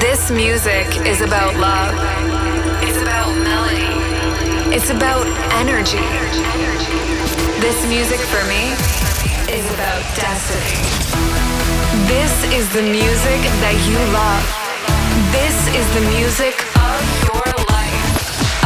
This music is about love. It's about melody. It's about energy. This music for me is about destiny. This is the music that you love. This is the music of your life.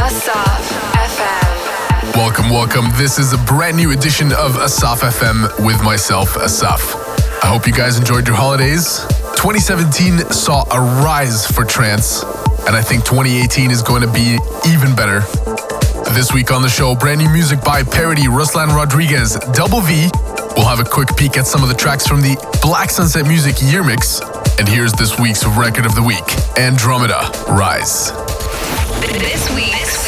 Assaf FM. Welcome, welcome. This is a brand new edition of Assaf FM with myself, Assaf. I hope you guys enjoyed your holidays. 2017 saw a rise for trance, and I think 2018 is going to be even better. This week on the show, brand new music by PARITY, Ruslan Radriges, Double V. We'll have a quick peek at some of the tracks from the Black Sunset Music Year Mix. And here's this week's record of the week Andromedha Rise. This week's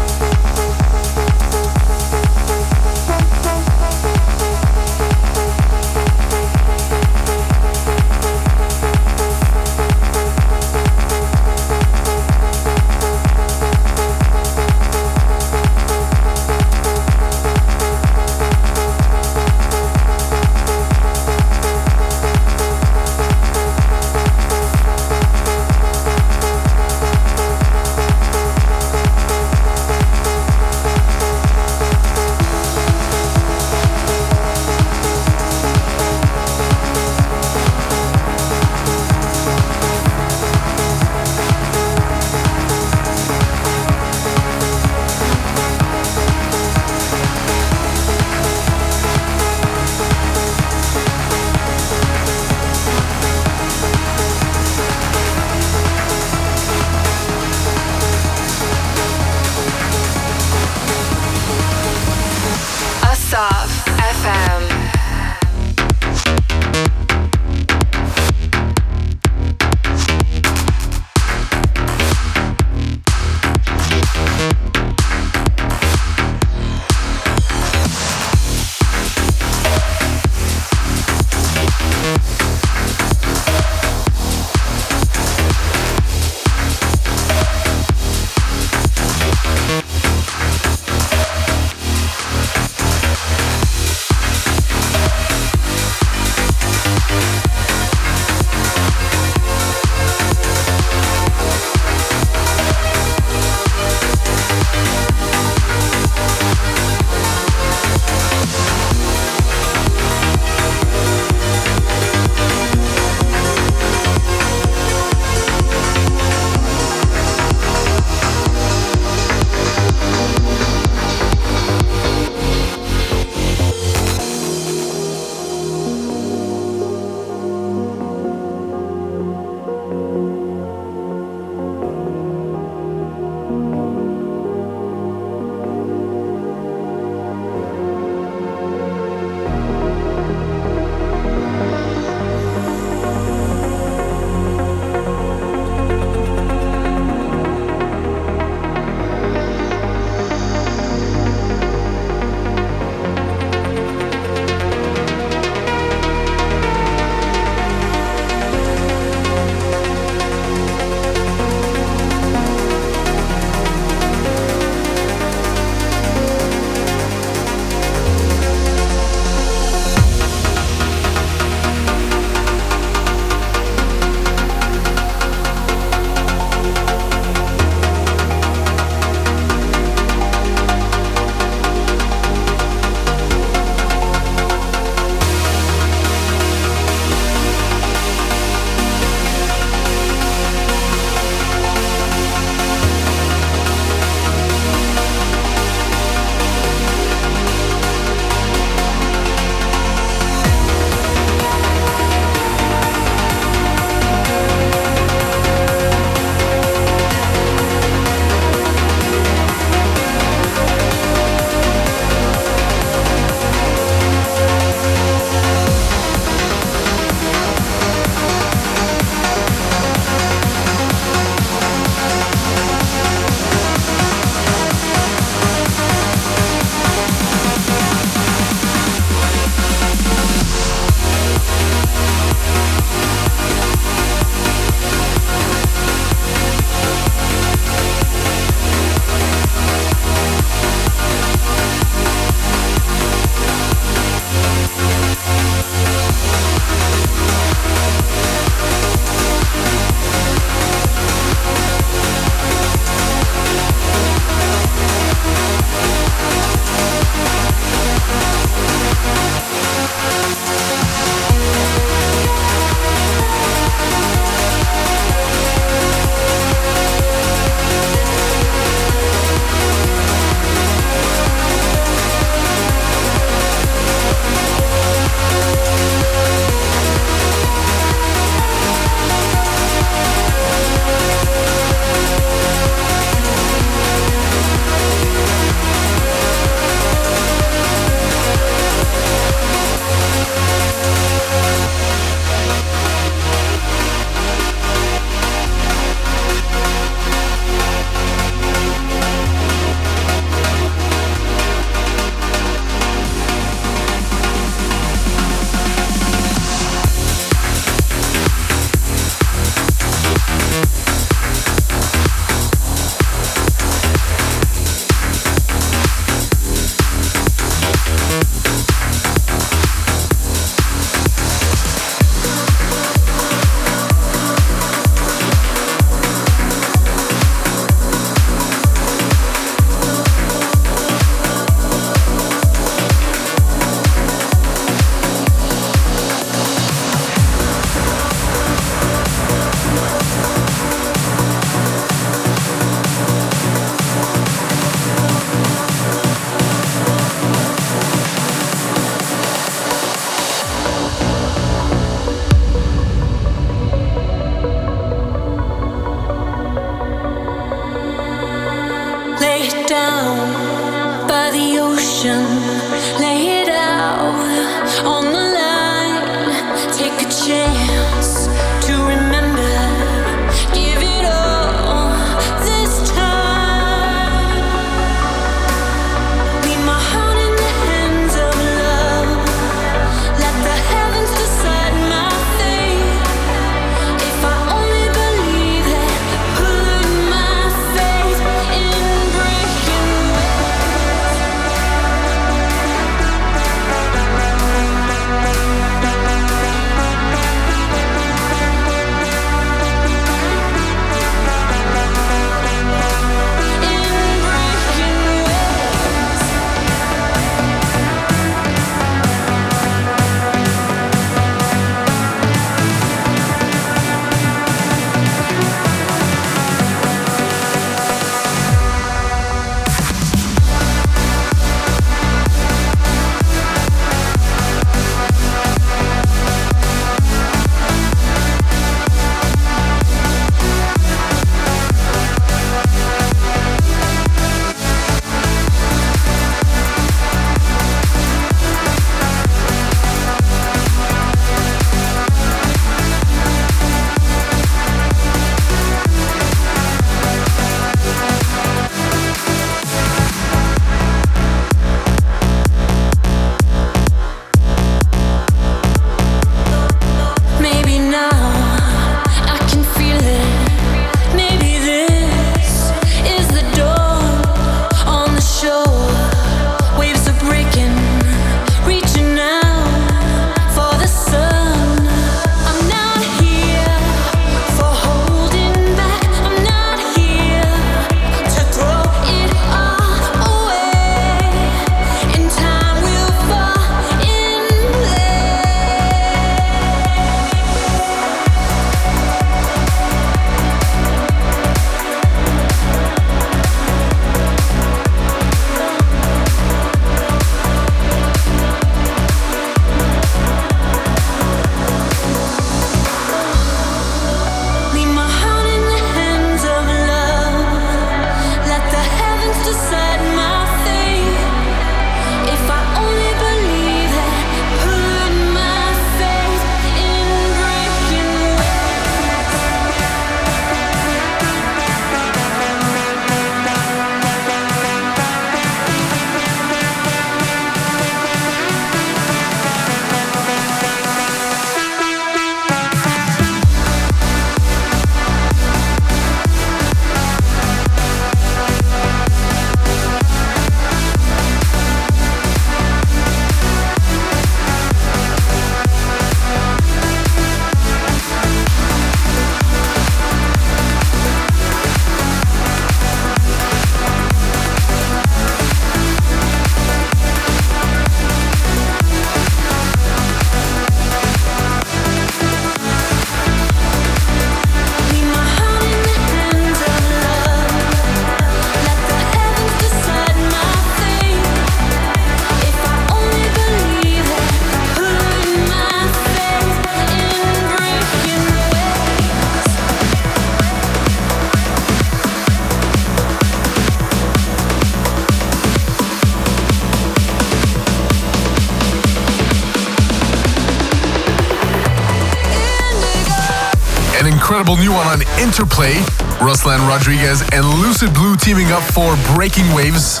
Interplay. Ruslan Radriges and Lucid Blue teaming up for Breaking Waves.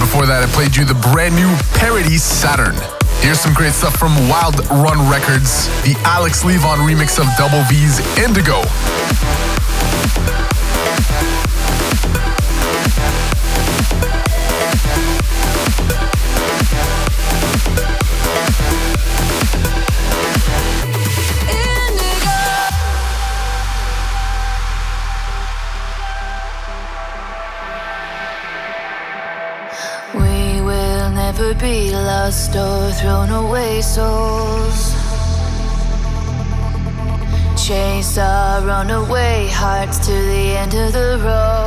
Before that, I played you the brand new PARITY Saturn. Here's some great stuff from Wild Run Records, the Alex Leavon remix of Double V's Indigo. Runaway hearts to the end of the road.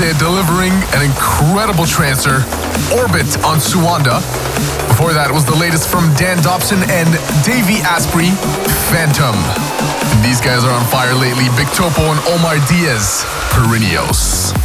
Delivering an incredible transfer, Orbit on Suanda. Before that was the latest from Dan Dobson and Davey Asprey, Fantome. These guys are on fire lately, Bigtopo and Omar Diaz, Pirineos.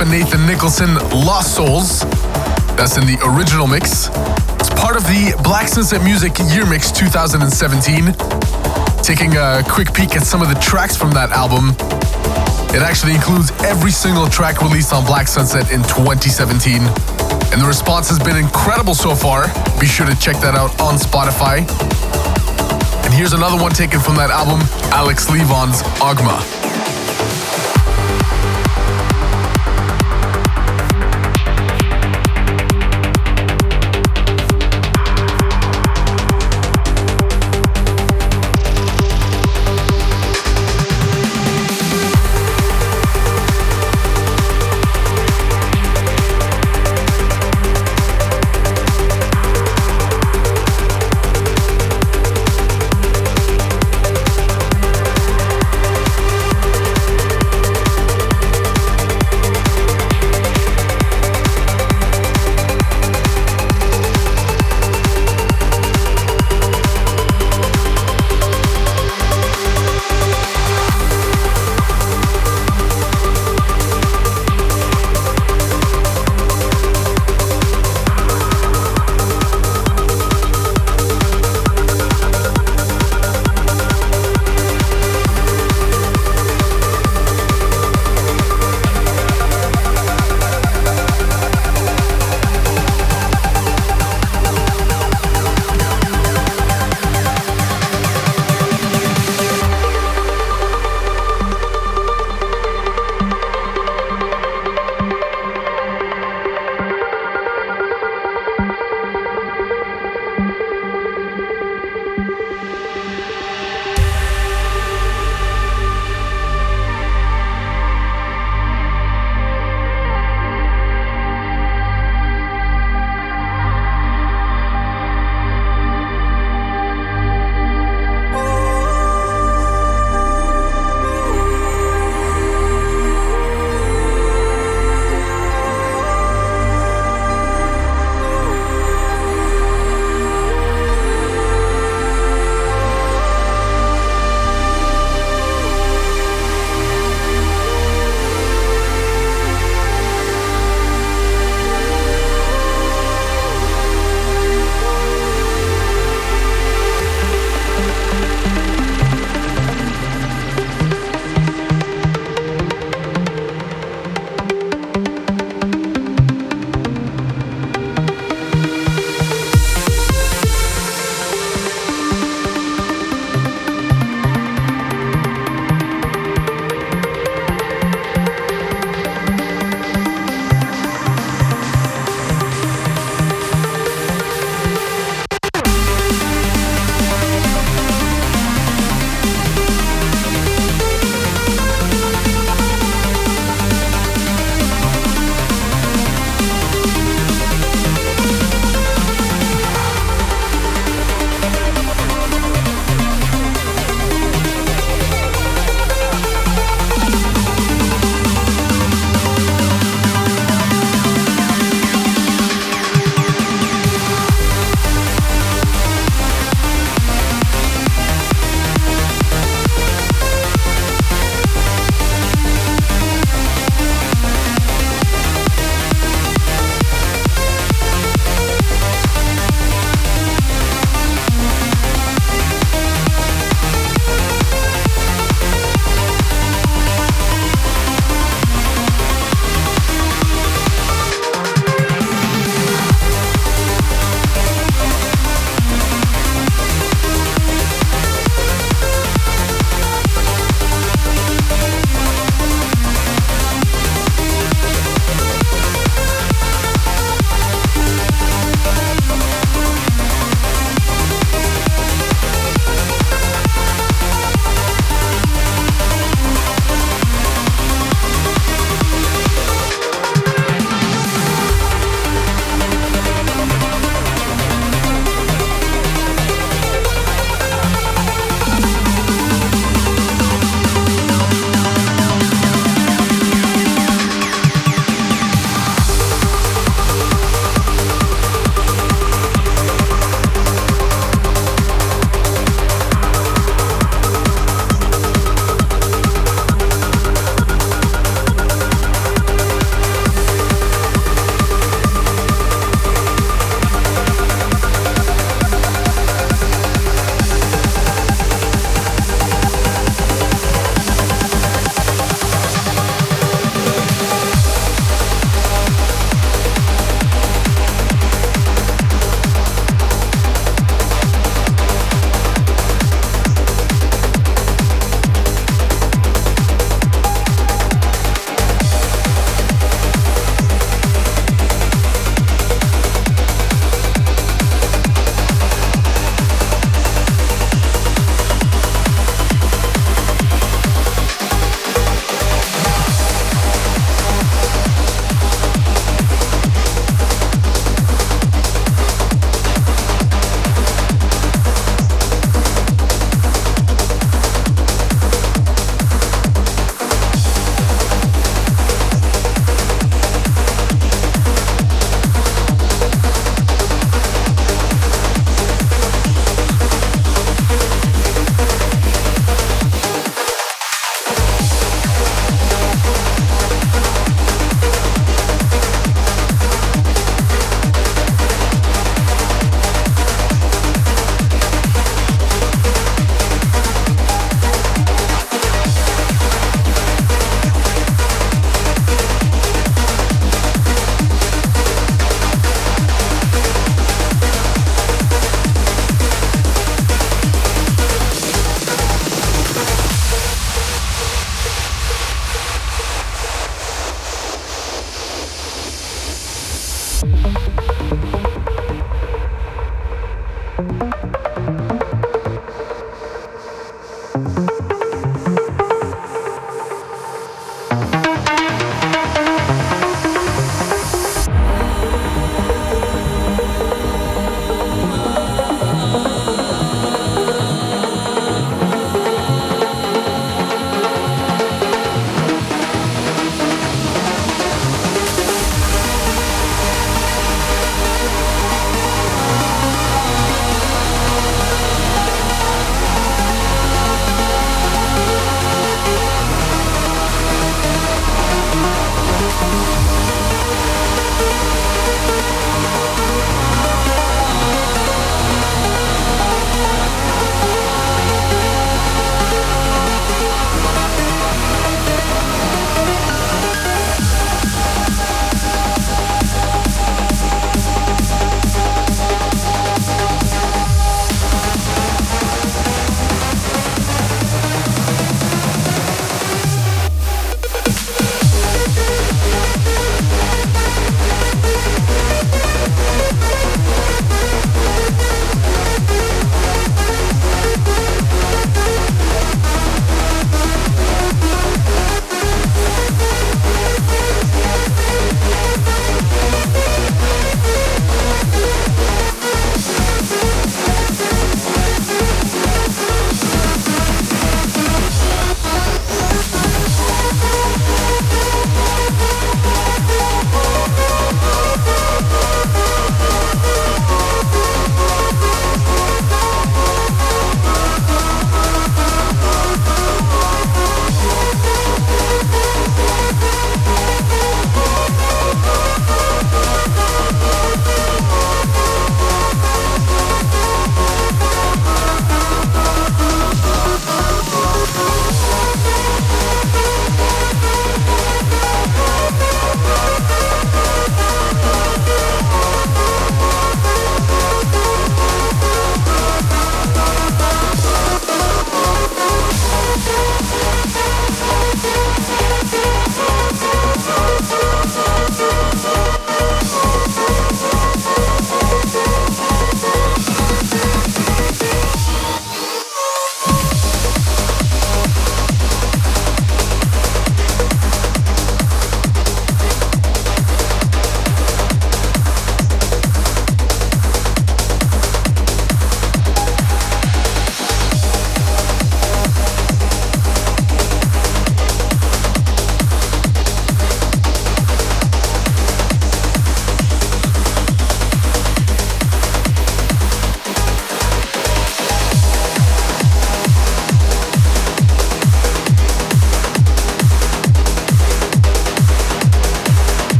And Nathan Nicholson, Lost Souls. That's in the original mix. It's part of the Black Sunset Music Year Mix 2017. Taking a quick peek at some of the tracks from that album. It actually includes every single track released on Black Sunset in 2017. And the response has been incredible so far. Be sure to check that out on Spotify. And here's another one taken from that album, Alex Leavon's Ogma.